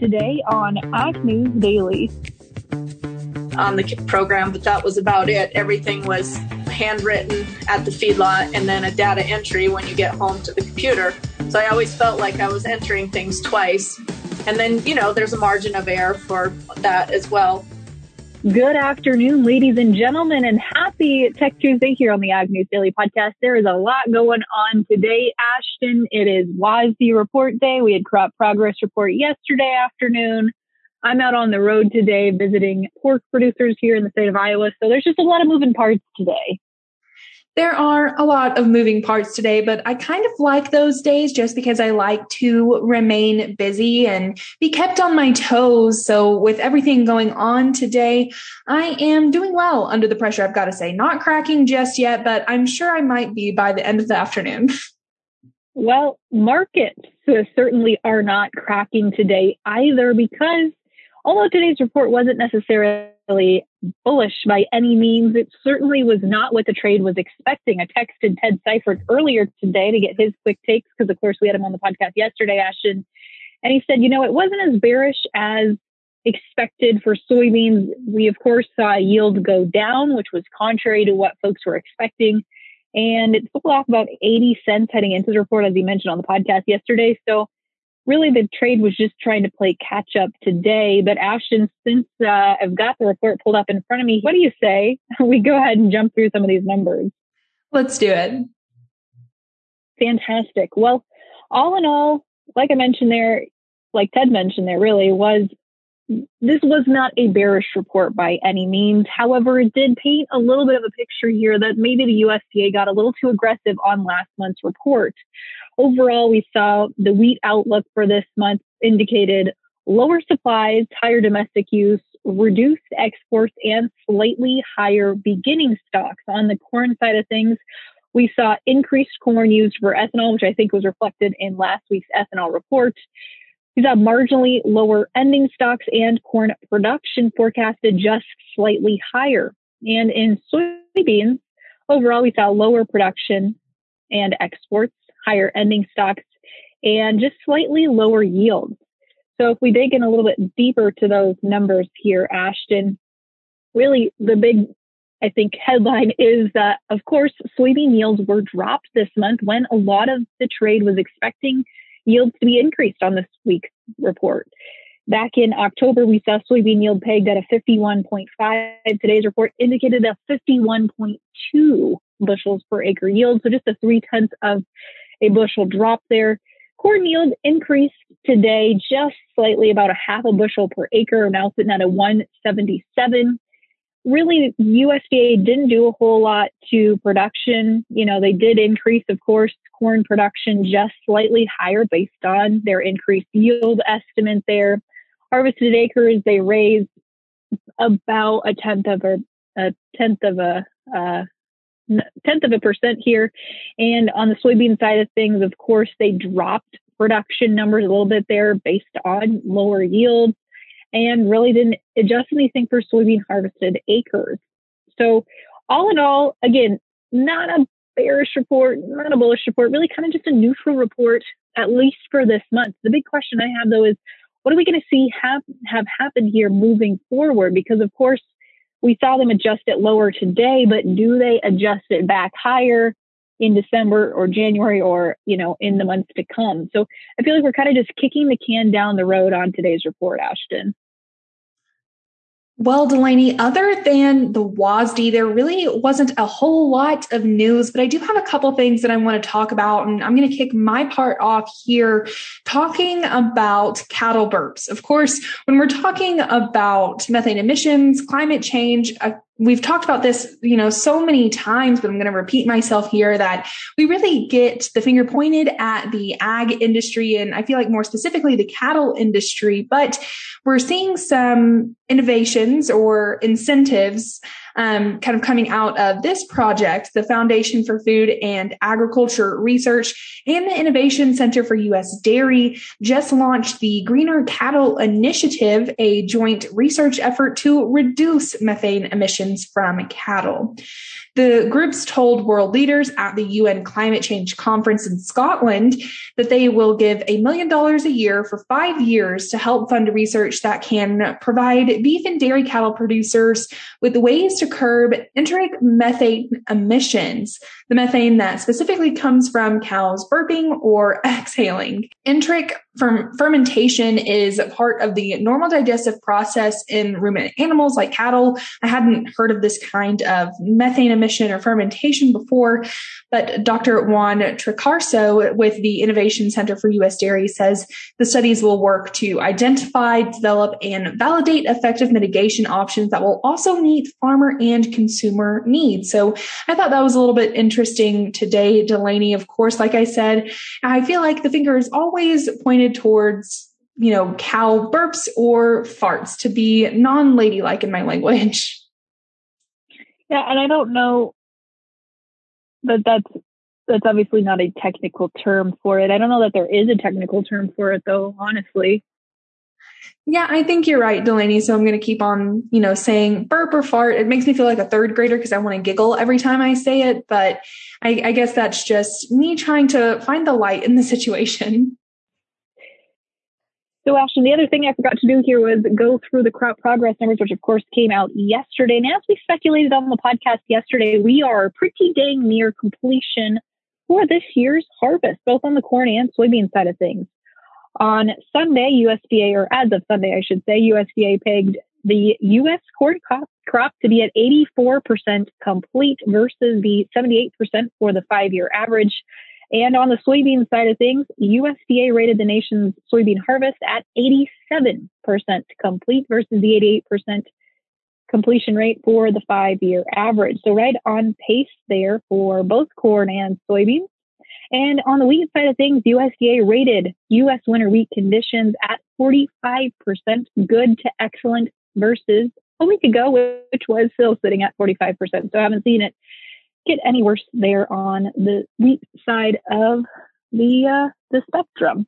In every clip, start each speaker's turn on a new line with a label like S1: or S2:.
S1: today on Ag News Daily.
S2: On the program, but that was about it. Everything was handwritten at the feedlot and then a data entry when you get home to the computer. So I always felt like I was entering things twice. And then, you know, there's a margin of error for that as well.
S1: Good afternoon, ladies and gentlemen, and happy Tech Tuesday here on the Ag News Daily Podcast. There is a lot going on today, Ashton. It is WASDE report day. We had crop progress report yesterday afternoon. I'm out on the road today visiting pork producers here in the state of Iowa. So there's just a lot of moving parts today.
S3: There are a lot of moving parts today, but I kind of like those days just because I like to remain busy and be kept on my toes. So, with everything going on today, I am doing well under the pressure, I've got to say. Not cracking just yet, but I'm sure I might be by the end of the afternoon.
S1: Well, markets uh, certainly are not cracking today either because although today's report wasn't necessarily bullish by any means. It certainly was not what the trade was expecting. I texted Ted Seifried earlier today to get his quick takes because, of course, we had him on the podcast yesterday, Ashton. And he said, you know, it wasn't as bearish as expected for soybeans. We, of course, saw yield go down, which was contrary to what folks were expecting. And it sold off about 80 cents heading into the report, as he mentioned on the podcast yesterday. So really the trade was just trying to play catch up today. But Ashton, since uh, I've got the report pulled up in front of me, what do you say we go ahead and jump through some of these numbers?
S3: Let's do it.
S1: Fantastic. Well, all in all, like I mentioned there, like Ted mentioned there, really was this was not a bearish report by any means. However, it did paint a little bit of a picture here that maybe the USDA got a little too aggressive on last month's report. Overall, we saw the wheat outlook for this month indicated lower supplies, higher domestic use, reduced exports, and slightly higher beginning stocks. On the corn side of things, we saw increased corn used for ethanol, which I think was reflected in last week's ethanol report. We saw marginally lower ending stocks and corn production forecasted just slightly higher. And in soybeans, overall, we saw lower production and exports higher ending stocks, and just slightly lower yields. So if we dig in a little bit deeper to those numbers here, Ashton, really the big, I think, headline is that, of course, soybean yields were dropped this month when a lot of the trade was expecting yields to be increased on this week's report. Back in October, we saw soybean yield pegged at a 51.5. Today's report indicated a 51.2 bushels per acre yield. So just a three tenths of a bushel drop there. Corn yield increased today just slightly, about a half a bushel per acre, now sitting at a 177. Really, USDA didn't do a whole lot to production. You know, they did increase, of course, corn production just slightly higher based on their increased yield estimate there. Harvested acres, they raised about a tenth of a, a tenth of a uh, tenth of a percent here. And on the soybean side of things, of course, they dropped production numbers a little bit there based on lower yields and really didn't adjust anything for soybean harvested acres. So all in all, again, not a bearish report, not a bullish report, really kind of just a neutral report, at least for this month. The big question I have though is what are we going to see have, have happen here moving forward? Because of course, we saw them adjust it lower today, but do they adjust it back higher in December or January or, you know, in the months to come? So I feel like we're kind of just kicking the can down the road on today's report, Ashton.
S3: Well, Delaney, other than the WASDE, there really wasn't a whole lot of news, but I do have a couple things that I want to talk about. And I'm going to kick my part off here talking about cattle burps. Of course, when we're talking about methane emissions, climate change, we've talked about this, you know, so many times, but I'm going to repeat myself here that we really get the finger pointed at the ag industry and I feel like more specifically the cattle industry, but we're seeing some innovations or incentives um, kind of coming out of this project, the Foundation for Food and Agriculture Research and the Innovation Center for U.S. Dairy just launched the Greener Cattle Initiative, a joint research effort to reduce methane emissions from cattle. The groups told world leaders at the UN Climate Change Conference in Scotland that they will give a million dollars a year for five years to help fund research that can provide beef and dairy cattle producers with ways to curb enteric methane emissions, the methane that specifically comes from cows burping or exhaling. Enteric fermentation is part of the normal digestive process in ruminant animals like cattle. I hadn't heard of this kind of methane emission or fermentation before, but Dr. Juan Tricarico with the Innovation Center for U.S. Dairy says the studies will work to identify, develop, and validate effective mitigation options that will also meet farmer and consumer needs. So I thought that was a little bit interesting today, Delaney. Of course, like I said, I feel like the finger is always pointed towards you know, cow burps or farts to be non ladylike in my language.
S1: Yeah, and I don't know that that's that's obviously not a technical term for it. I don't know that there is a technical term for it though, honestly.
S3: Yeah, I think you're right, Delaney. So I'm going to keep on, you know, saying burp or fart. It makes me feel like a third grader because I want to giggle every time I say it. But I, I guess that's just me trying to find the light in the situation.
S1: So, Ashton, the other thing I forgot to do here was go through the crop progress numbers, which of course came out yesterday. And as we speculated on the podcast yesterday, we are pretty dang near completion for this year's harvest, both on the corn and soybean side of things. On Sunday, USDA, or as of Sunday, I should say, USDA pegged the U.S. corn crop to be at 84% complete versus the 78% for the five year average. And on the soybean side of things, USDA rated the nation's soybean harvest at 87% complete versus the 88% completion rate for the five year average. So, right on pace there for both corn and soybeans. And on the wheat side of things, USDA rated U.S. winter wheat conditions at 45% good to excellent versus a week ago, which was still sitting at 45%. So I haven't seen it get any worse there on the wheat side of the uh, the spectrum.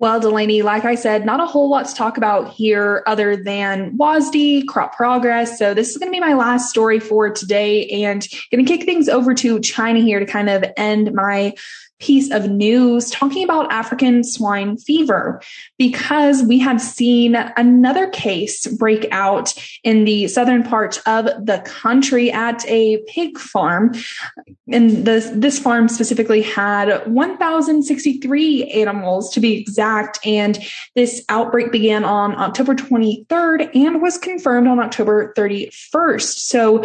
S3: Well, Delaney, like I said, not a whole lot to talk about here other than WASDE, crop progress. So this is going to be my last story for today and going to kick things over to China here to kind of end my piece of news talking about African swine fever because we have seen another case break out in the southern part of the country at a pig farm. And this, this farm specifically had 1,063 animals to be exact. And this outbreak began on October 23rd and was confirmed on October 31st. So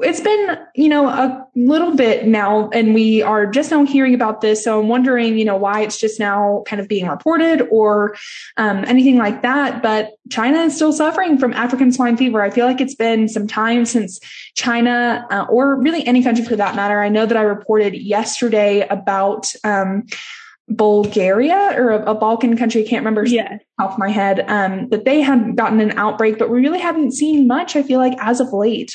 S3: it's been, you know, a little bit now, and we are just now hearing about this. So I'm wondering, you know, why it's just now kind of being reported or um, anything like that. But China is still suffering from African swine fever. I feel like it's been some time since China, uh, or really any country for that matter. I know that I reported yesterday about. Um, Bulgaria or a, a, Balkan country, I can't remember
S1: yes.
S3: off my head, um, that they had gotten an outbreak, but we really haven't seen much, I feel like, as of late.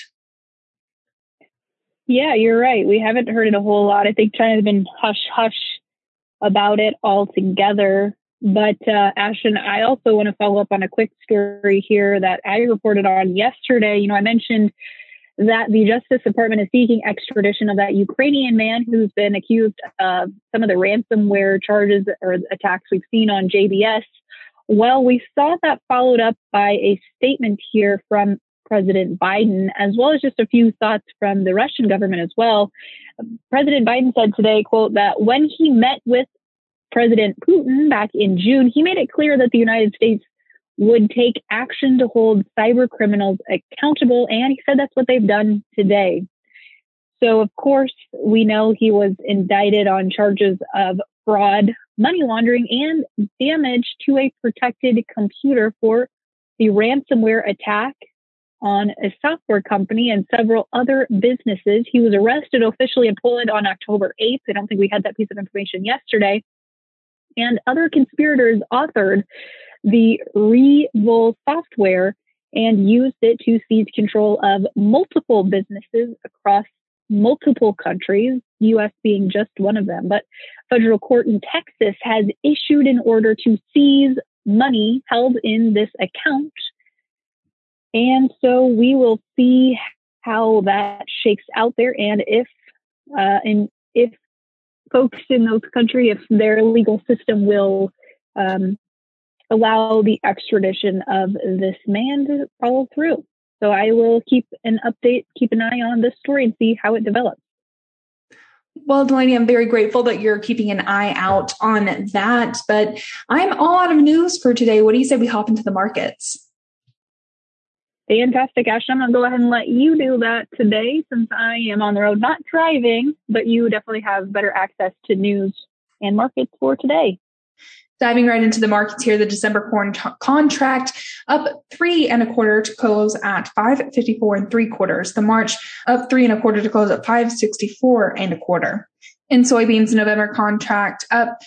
S1: Yeah, you're right. We haven't heard it a whole lot. I think China's been hush hush about it altogether. But uh, Ashton, I also want to follow up on a quick story here that I reported on yesterday. You know, I mentioned that the Justice Department is seeking extradition of that Ukrainian man who's been accused of some of the ransomware charges or attacks we've seen on JBS. Well, we saw that followed up by a statement here from President Biden, as well as just a few thoughts from the Russian government as well. President Biden said today, quote, that when he met with President Putin back in June, he made it clear that the United States would take action to hold cyber criminals accountable. And he said that's what they've done today. So, of course, we know he was indicted on charges of fraud, money laundering, and damage to a protected computer for the ransomware attack on a software company and several other businesses. He was arrested officially in Poland on October 8th. I don't think we had that piece of information yesterday. And other conspirators authored the REvil software and used it to seize control of multiple businesses across multiple countries, US being just one of them. But federal court in Texas has issued an order to seize money held in this account. And so we will see how that shakes out there and if uh, and if folks in those countries, if their legal system will um, allow the extradition of this man to follow through. So I will keep an update, keep an eye on this story and see how it develops.
S3: Well, Delaney, I'm very grateful that you're keeping an eye out on that. But I'm all out of news for today. What do you say we hop into the markets?
S1: Fantastic, Ash. I'm going to go ahead and let you do that today since I am on the road, not driving, but you definitely have better access to news and markets for today.
S3: Diving right into the markets here, the December corn t- contract up three and a quarter to close at 554 and three quarters. The March up three and a quarter to close at 564 and a quarter. In soybeans, November contract up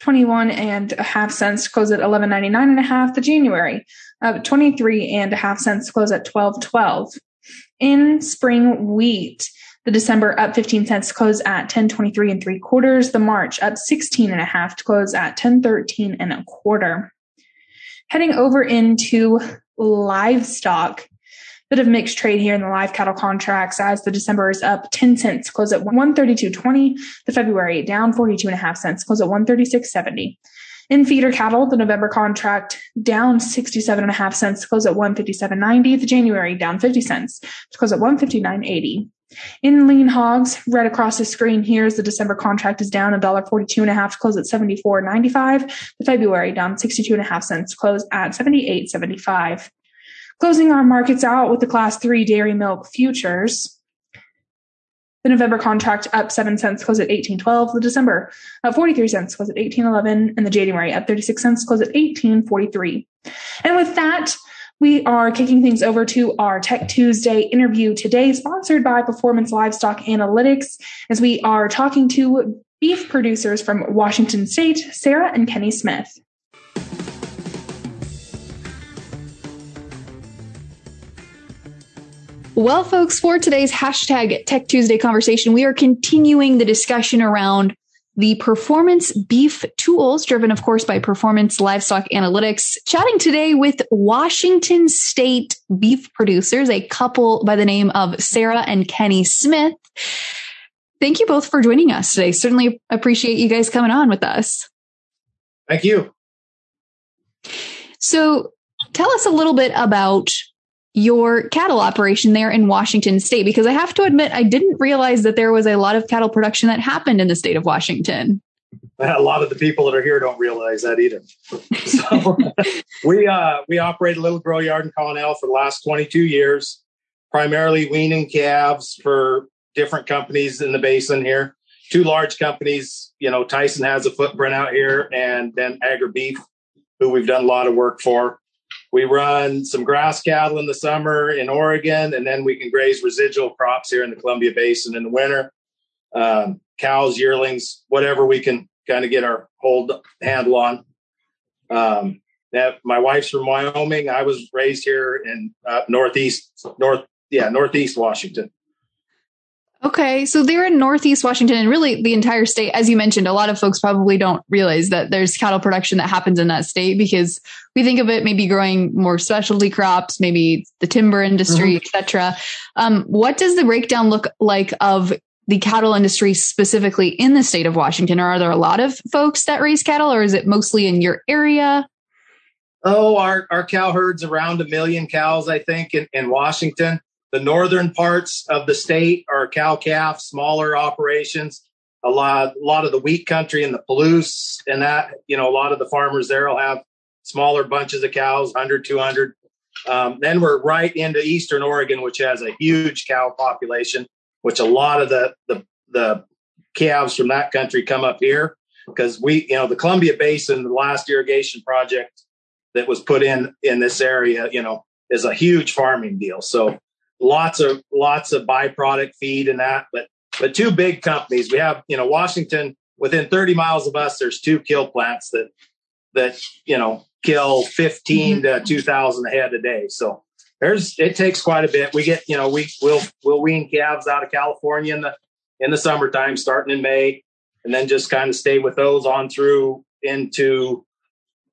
S3: 21 and a half cents to close at 11.99 and a half. The January up 23 and a half cents close at 12.12. In spring wheat, the December up 15 cents close at 1023 and three quarters. The March up 16 and a half to close at 1013 and a quarter. Heading over into livestock, bit of mixed trade here in the live cattle contracts as the December is up 10 cents, close at 132.20. The February down 42 and a half cents, close at 136.70. In feeder cattle, the November contract down 67 and a half cents, close at 157.90. The January down 50 cents, to close at 159.80. In lean hogs, right across the screen here is the December contract is down $1.42 and a half to close at 74.95. The February down 62 and a half cents, close at 78.75. Closing our markets out with the class three dairy milk futures. The November contract up 7 cents, close at 18.12. The December up 43 cents, close at 18.11. And the January up 36 cents, close at 18.43. And with that, we are kicking things over to our Tech Tuesday interview today, sponsored by Performance Livestock Analytics, as we are talking to beef producers from Washington State, Sarah and Kenny Smith.
S4: Well, folks, for today's hashtag Tech Tuesday conversation, we are continuing the discussion around the performance beef tools driven, of course, by performance livestock analytics. Chatting today with Washington state beef producers, a couple by the name of Sarah and Kenny Smith. Thank you both for joining us today. Certainly appreciate you guys coming on with us.
S5: Thank you.
S4: So tell us a little bit about your cattle operation there in Washington state? Because I have to admit, I didn't realize that there was a lot of cattle production that happened in the state of Washington.
S5: A lot of the people that are here don't realize that either. So we uh, we operate a little grow yard in Connell for the last 22 years, primarily weaning calves for different companies in the basin here. Two large companies, you know, Tyson has a footprint out here, and then Agri Beef, who we've done a lot of work for. We run some grass cattle in the summer in Oregon, and then we can graze residual crops here in the Columbia Basin in the winter. Um, cows, yearlings, whatever we can kind of get our hold handle on. Um, that my wife's from Wyoming. I was raised here in uh, northeast north, yeah, northeast Washington.
S4: Okay, so they're in Northeast Washington and really the entire state. As you mentioned, a lot of folks probably don't realize that there's cattle production that happens in that state because we think of it maybe growing more specialty crops, maybe the timber industry, mm-hmm. etc. Um, what does the breakdown look like of the cattle industry specifically in the state of Washington? Or are there a lot of folks that raise cattle, or is it mostly in your area?
S5: Oh, our, our cow herd's around a million cows, I think, in, in Washington. The northern parts of the state are cow calf, smaller operations. A lot, a lot of the wheat country and the Palouse and that, you know, a lot of the farmers there will have smaller bunches of cows, 100, 200. Um, then we're right into Eastern Oregon, which has a huge cow population, which a lot of the, the, the calves from that country come up here because we, you know, the Columbia Basin, the last irrigation project that was put in in this area, you know, is a huge farming deal. So lots of lots of byproduct feed and that. But but two big companies. We have you know Washington within 30 miles of us. There's two kill plants that that you know kill 15 mm-hmm. to 2000 head a day. So there's, it takes quite a bit. We get, you know, we will, we'll wean calves out of California in the, in the summertime, starting in May, and then just kind of stay with those on through into,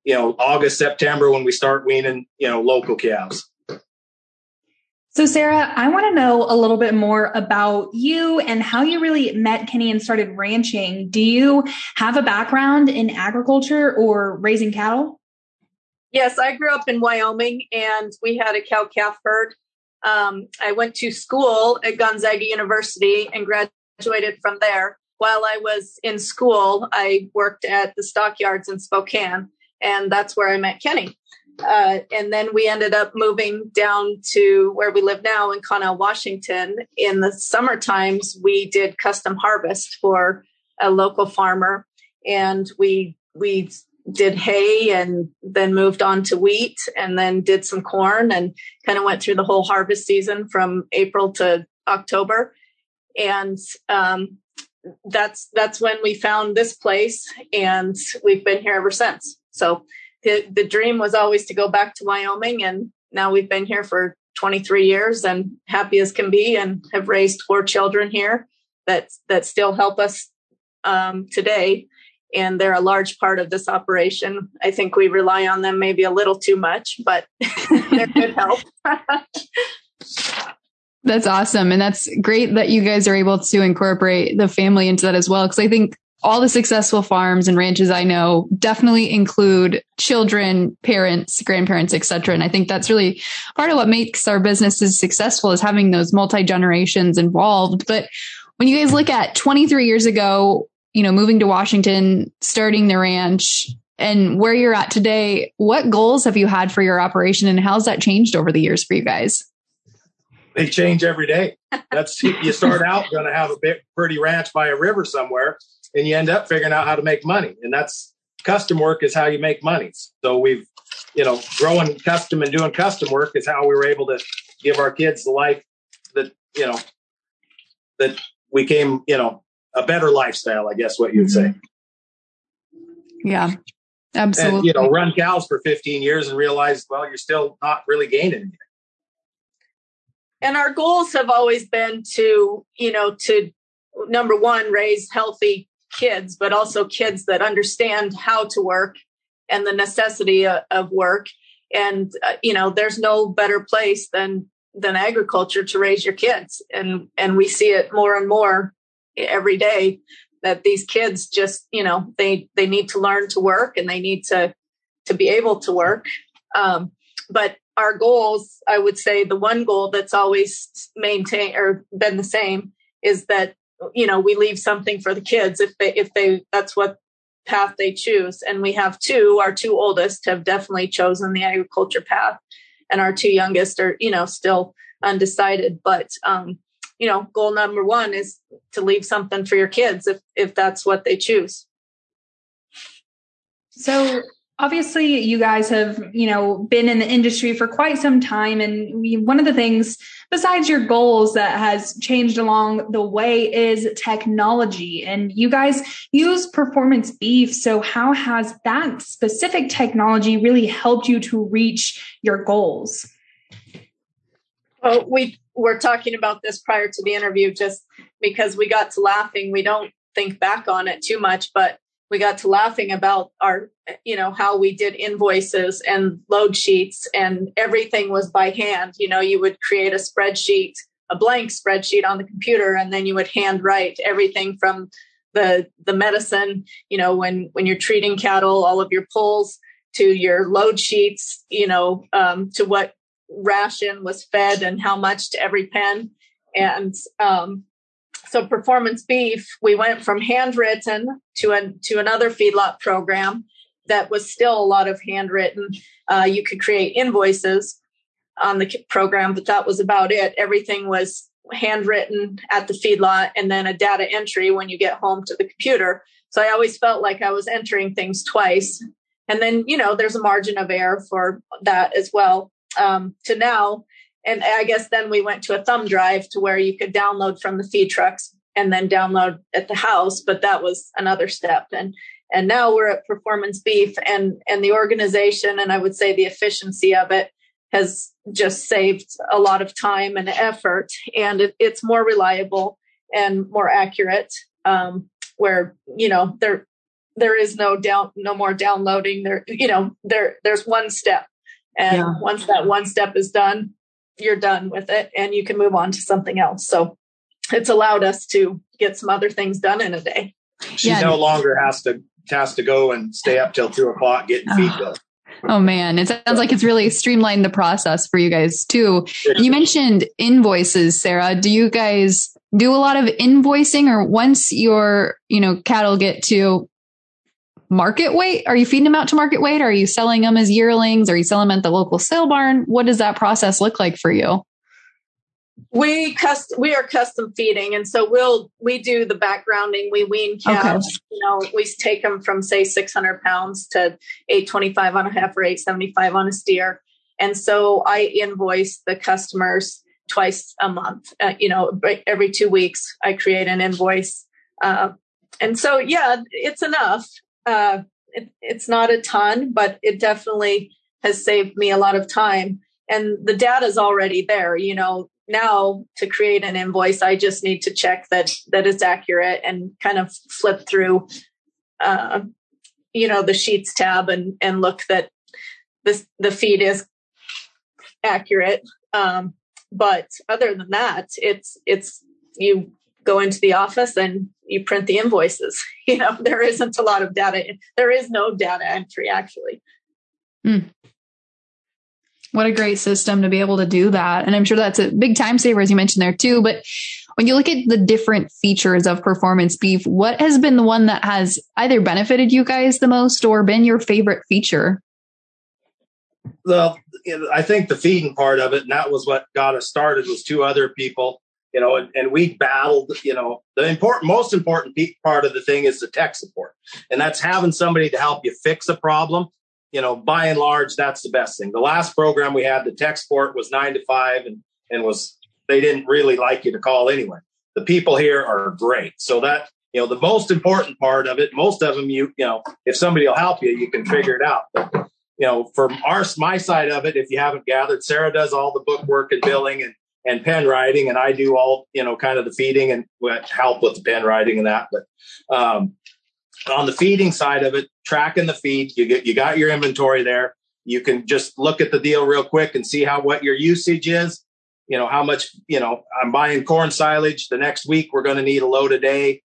S5: you know, August, September when we start weaning, you know, local calves.
S3: So, Sarah, I want to know a little bit more about you and how you really met Kenny and started ranching. Do you have a background in agriculture or raising cattle?
S2: Yes, I grew up in Wyoming and we had a cow calf herd. Um, I went to school at Gonzaga University and graduated from there. While I was in school, I worked at the stockyards in Spokane, and that's where I met Kenny. Uh, and then we ended up moving down to where we live now in Connell, Washington. In the summer times, we did custom harvest for a local farmer, and we we did hay and then moved on to wheat and then did some corn and kind of went through the whole harvest season from April to October. And um, that's that's when we found this place, and we've been here ever since. So the, the dream was always to go back to Wyoming. And now we've been here for 23 years and happy as can be and have raised four children here that, that still help us um, today. And they're a large part of this operation. I think we rely on them maybe a little too much, but they're good help.
S4: That's awesome. And that's great that you guys are able to incorporate the family into that as well. Cause I think all the successful farms and ranches I know definitely include children, parents, grandparents, etc. And I think that's really part of what makes our businesses successful is having those multi generations involved. But when you guys look at 23 years ago, you know, moving to Washington, starting the ranch, and where you're at today, what goals have you had for your operation, and how's that changed over the years for you guys?
S5: They change every day. That's you start out going to have a big, pretty ranch by a river somewhere and you end up figuring out how to make money. And that's custom work is how you make money. So we've, you know, growing custom and doing custom work is how we were able to give our kids the life that, you know, that we came, you know, a better lifestyle, I guess what you'd say.
S4: Mm-hmm. Yeah. Absolutely.
S5: And, you know, run cows for 15 years and realize, well, you're still not really gaining anything.
S2: And our goals have always been to, you know, to number one, raise healthy kids, but also kids that understand how to work and the necessity of, work. And uh, you know, there's no better place than than agriculture to raise your kids, and and we see it more and more every day that these kids just you know they they need to learn to work and they need to to be able to work. Um, but our goals, I would say, the one goal that's always maintained or been the same is that you know we leave something for the kids if they if they that's what path they choose. And we have two our two oldest have definitely chosen the agriculture path and our two youngest are you know still undecided. But um you know goal number one is to leave something for your kids if if that's what they choose.
S3: So obviously you guys have you know been in the industry for quite some time and we, one of the things besides your goals that has changed along the way is technology and you guys use performance beef. So how has that specific technology really helped you to reach your goals?
S2: Well we were talking about this prior to the interview just because we got to laughing. We don't think back on it too much but we got to laughing about our you know how we did invoices and load sheets and everything was by hand. You know you would create a spreadsheet a blank spreadsheet on the computer and then you would hand write everything from the the medicine you know when when you're treating cattle all of your pulls to your load sheets you know um, to what ration was fed and how much to every pen. And um, so performance beef, we went from handwritten to a, to another feedlot program that was still a lot of handwritten. Uh, you could create invoices on the program, but that was about it. Everything was handwritten at the feedlot and then a data entry when you get home to the computer. So I always felt like I was entering things twice. And then, you know, there's a margin of error for that as well. Um, to now, and I guess then we went to a thumb drive to where you could download from the feed trucks and then download at the house. But that was another step. And and now we're at Performance Beef, and and the organization, and I would say the efficiency of it has just saved a lot of time and effort, and it, it's more reliable and more accurate. Um, where you know there there is no down no more downloading there you know there there's one step and yeah. once that one step is done you're done with it and you can move on to something else so it's allowed us to get some other things done in a day
S5: she yeah. no longer has to has to go and stay up till two o'clock getting feed built
S4: Oh man, it sounds like it's really streamlined the process for you guys too. You mentioned invoices, Sarah. Do you guys do a lot of invoicing or once your, you know, cattle get to market weight? Are you feeding them out to market weight? Are you selling them as yearlings? Are you selling them at the local sale barn? What does that process look like for you?
S2: We custom we are custom feeding, and so we'll we do the backgrounding. We wean calves. Okay. You know, we take them from say 600 pounds to 825 on a heifer, 875 on a steer, and so I invoice the customers twice a month. Uh, you know, every two weeks I create an invoice, uh, and so yeah, it's enough. Uh, it, it's not a ton, but it definitely has saved me a lot of time. And the data is already there. You know, now to create an invoice, I just need to check that that it's accurate and kind of flip through, uh, you know, the sheets tab and and look that this the feed is accurate. Um, but other than that, it's it's you go into the office and you print the invoices. You know, there isn't a lot of data. There is no data entry actually. Mm.
S4: What a great system to be able to do that. And I'm sure that's a big time saver, as you mentioned there too. But when you look at the different features of performance beef, what has been the one that has either benefited you guys the most or been your favorite feature?
S5: Well, I think the feeding part of it, and that was what got us started, was two other people you know, and, and we battled, you know, the important, most important part of the thing is the tech support. And that's having somebody to help you fix a problem. You know, by and large, that's the best thing. The last program we had, the tech support was nine to five and, and was, they didn't really like you to call anyway. The people here are great. So that, you know, the most important part of it, most of them, you, you know, if somebody will help you, you can figure it out. But, you know, from our, my side of it, if you haven't gathered, Sarah does all the bookwork and billing and, and pen writing, and I do all you know kind of the feeding and help with the pen writing and that. But um, on the feeding side of it, tracking the feed, you get you got your inventory there. You can just look at the deal real quick and see how what your usage is. You know how much you know. I'm buying corn silage. The next week we're going to need a load a day,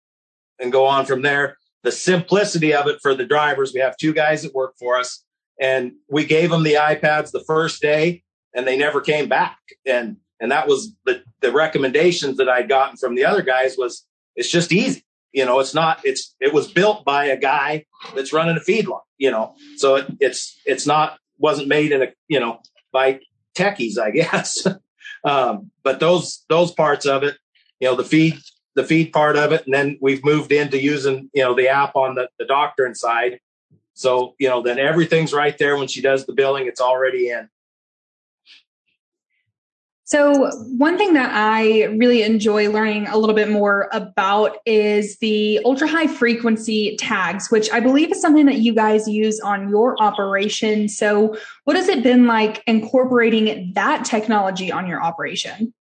S5: and go on from there. The simplicity of it for the drivers. We have two guys that work for us, and we gave them the iPads the first day, and they never came back. And and that was the the recommendations that I'd gotten from the other guys was it's just easy. You know, it's not it's it was built by a guy that's running a feedlot. You know, so it, it's it's not wasn't made in a you know by techies, I guess. um, but those those parts of it, you know, the feed the feed part of it, and then we've moved into using you know the app on the the doctrine side. So you know, then everything's right there when she does the billing. It's already in.
S3: So, one thing that I really enjoy learning a little bit more about is the ultra high frequency tags, which I believe is something that you guys use on your operation. So, what has it been like incorporating that technology on your operation?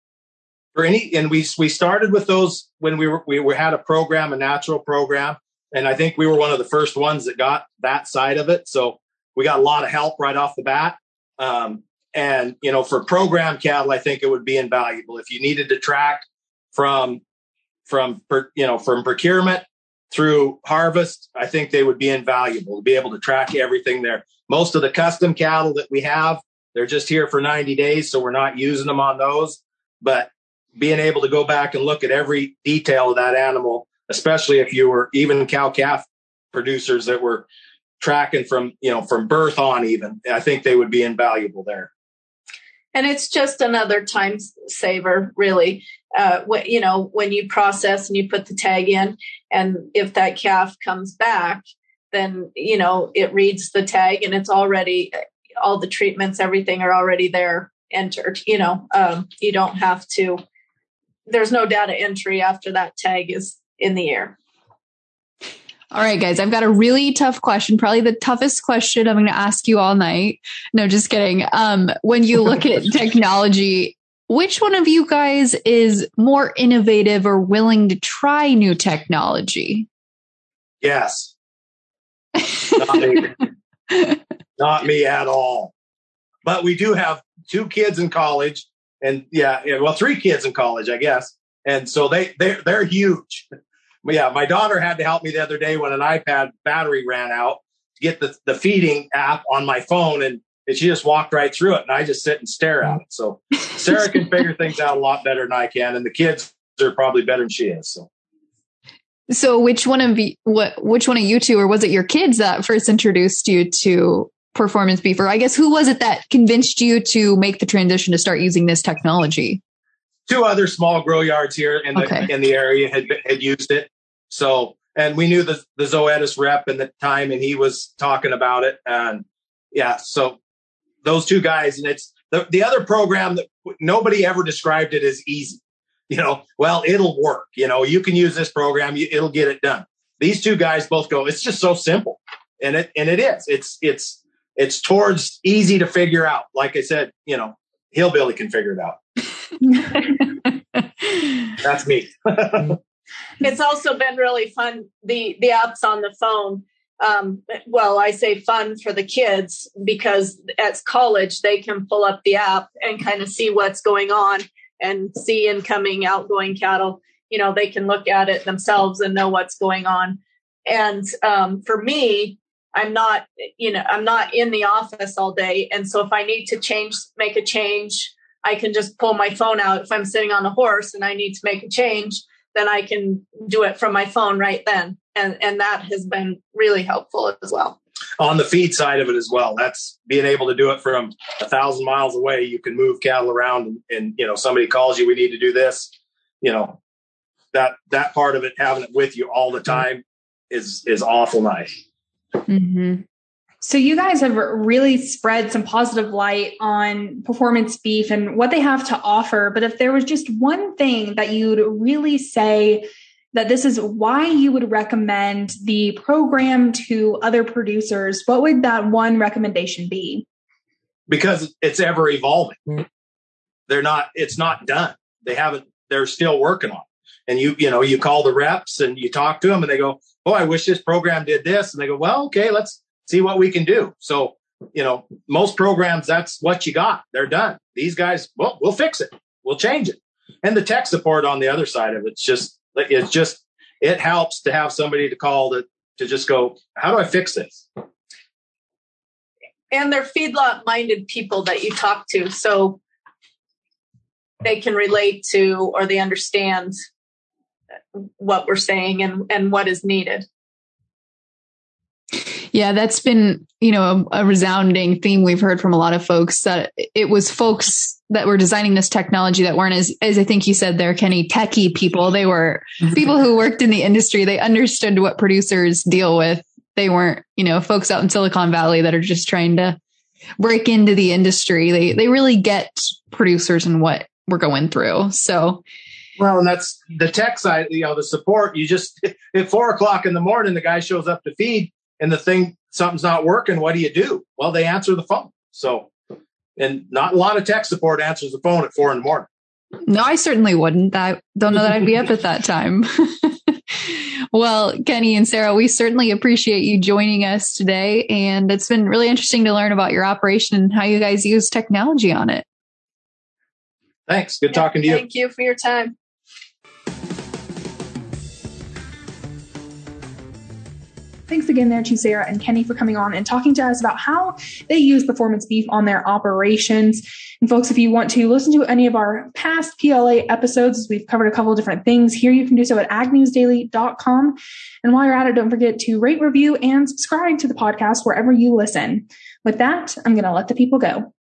S5: For any, and we we started with those when we were we had a program, a natural program, and I think we were one of the first ones that got that side of it. So we got a lot of help right off the bat. Um, and, you know, for program cattle, I think it would be invaluable. If you needed to track from, from, you know, from procurement through harvest, I think they would be invaluable to be able to track everything there. Most of the custom cattle that we have, they're just here for 90 days. So we're not using them on those, but being able to go back and look at every detail of that animal, especially if you were even cow calf producers that were tracking from, you know, from birth on even, I think they would be invaluable there
S2: and it's just another time saver really uh, you know when you process and you put the tag in and if that calf comes back then you know it reads the tag and it's already all the treatments everything are already there entered you know um, you don't have to there's no data entry after that tag is in the air.
S4: All right, guys, I've got a really tough question, probably the toughest question I'm going to ask you all night. No, just kidding. Um, when you look at technology, which one of you guys is more innovative or willing to try new technology?
S5: Yes. Not me. Not me at all. But we do have two kids in college and yeah, yeah, well, three kids in college, I guess. And so they, they, they're huge. Yeah, my daughter had to help me the other day when an iPad battery ran out to get the, the feeding app on my phone and, and she just walked right through it and I just sit and stare at it. So Sarah can figure things out a lot better than I can. And the kids are probably better than she is. So.
S4: So which one of you, what, which one of you two, or was it your kids that first introduced you to performance beef? Or I guess who was it that convinced you to make the transition to start using this technology?
S5: Two other small grow yards here in the okay. in the area had had used it. So, and we knew the the Zoetis rep in the time, and he was talking about it. And yeah, so those two guys, and it's the the other program that nobody ever described it as easy you know, well, it'll work. You know, you can use this program, you, it'll get it done. These two guys both go, it's just so simple. And it, and it is, it's, it's, it's towards easy to figure out. Like I said, you know, Hillbilly can figure it out. That's me.
S2: it's also been really fun. The, the apps on the phone. Um, well, I say fun for the kids because at college they can pull up the app and kind of see what's going on and see incoming, outgoing cattle, you know, they can look at it themselves and know what's going on. And um, for me, I'm not, you know, I'm not in the office all day. And so if I need to change, make a change, I can just pull my phone out. If I'm sitting on a horse and I need to make a change, then I can do it from my phone right then. And, and that has been really helpful as well
S5: on the feed side of it as well. That's being able to do it from a thousand miles away. You can move cattle around and, and, you know, somebody calls you, we need to do this, you know, that, that part of it, having it with you all the time is, is awful nice.
S3: Mm-hmm. So you guys have really spread some positive light on performance beef and what they have to offer. But if there was just one thing that you'd really say that this is why you would recommend the program to other producers, what would that one recommendation be?
S5: Because it's ever evolving. Mm-hmm. They're not, it's not done. They haven't, they're still working on it. And you, you know, you call the reps and you talk to them and they go, Oh, I wish this program did this. And they go, well, okay, let's see what we can do. So, you know, most programs, that's what you got. They're done. These guys, well, we'll fix it. We'll change it. And the tech support on the other side of it's just it's just it helps to have somebody to call to to just go, how do I fix this?
S2: And they're feedlot minded people that you talk to, so they can relate to or they understand what we're saying and, and what is needed.
S4: Yeah, that's been, you know, a, a, resounding theme we've heard from a lot of folks that it was folks that were designing this technology that weren't as, as I think you said there, Kenny, techie people. They were mm-hmm. people who worked in the industry. They understood what producers deal with. They weren't, you know, folks out in Silicon Valley that are just trying to break into the industry. They, they really get producers and what we're going through. So,
S5: well, and that's the tech side, you know, the support. You just, at four o'clock in the morning, the guy shows up to feed and the thing, something's not working. What do you do? Well, they answer the phone. So, and not a lot of tech support answers the phone at four in the morning.
S4: No, I certainly wouldn't. I don't know that I'd be up at that time. well, Kenny and Sarah, we certainly appreciate you joining us today. And it's been really interesting to learn about your operation and how you guys use technology on it.
S5: Thanks. Good yeah, talking to you.
S2: Thank you for your time.
S3: Thanks again there to Sarah and Kenny for coming on and talking to us about how they use performance beef on their operations. And folks, if you want to listen to any of our past PLA episodes, we've covered a couple of different things here. You can do so at agnewsdaily.com. And while you're at it, don't forget to rate, review, and subscribe to the podcast wherever you listen. With that, I'm going to let the people go.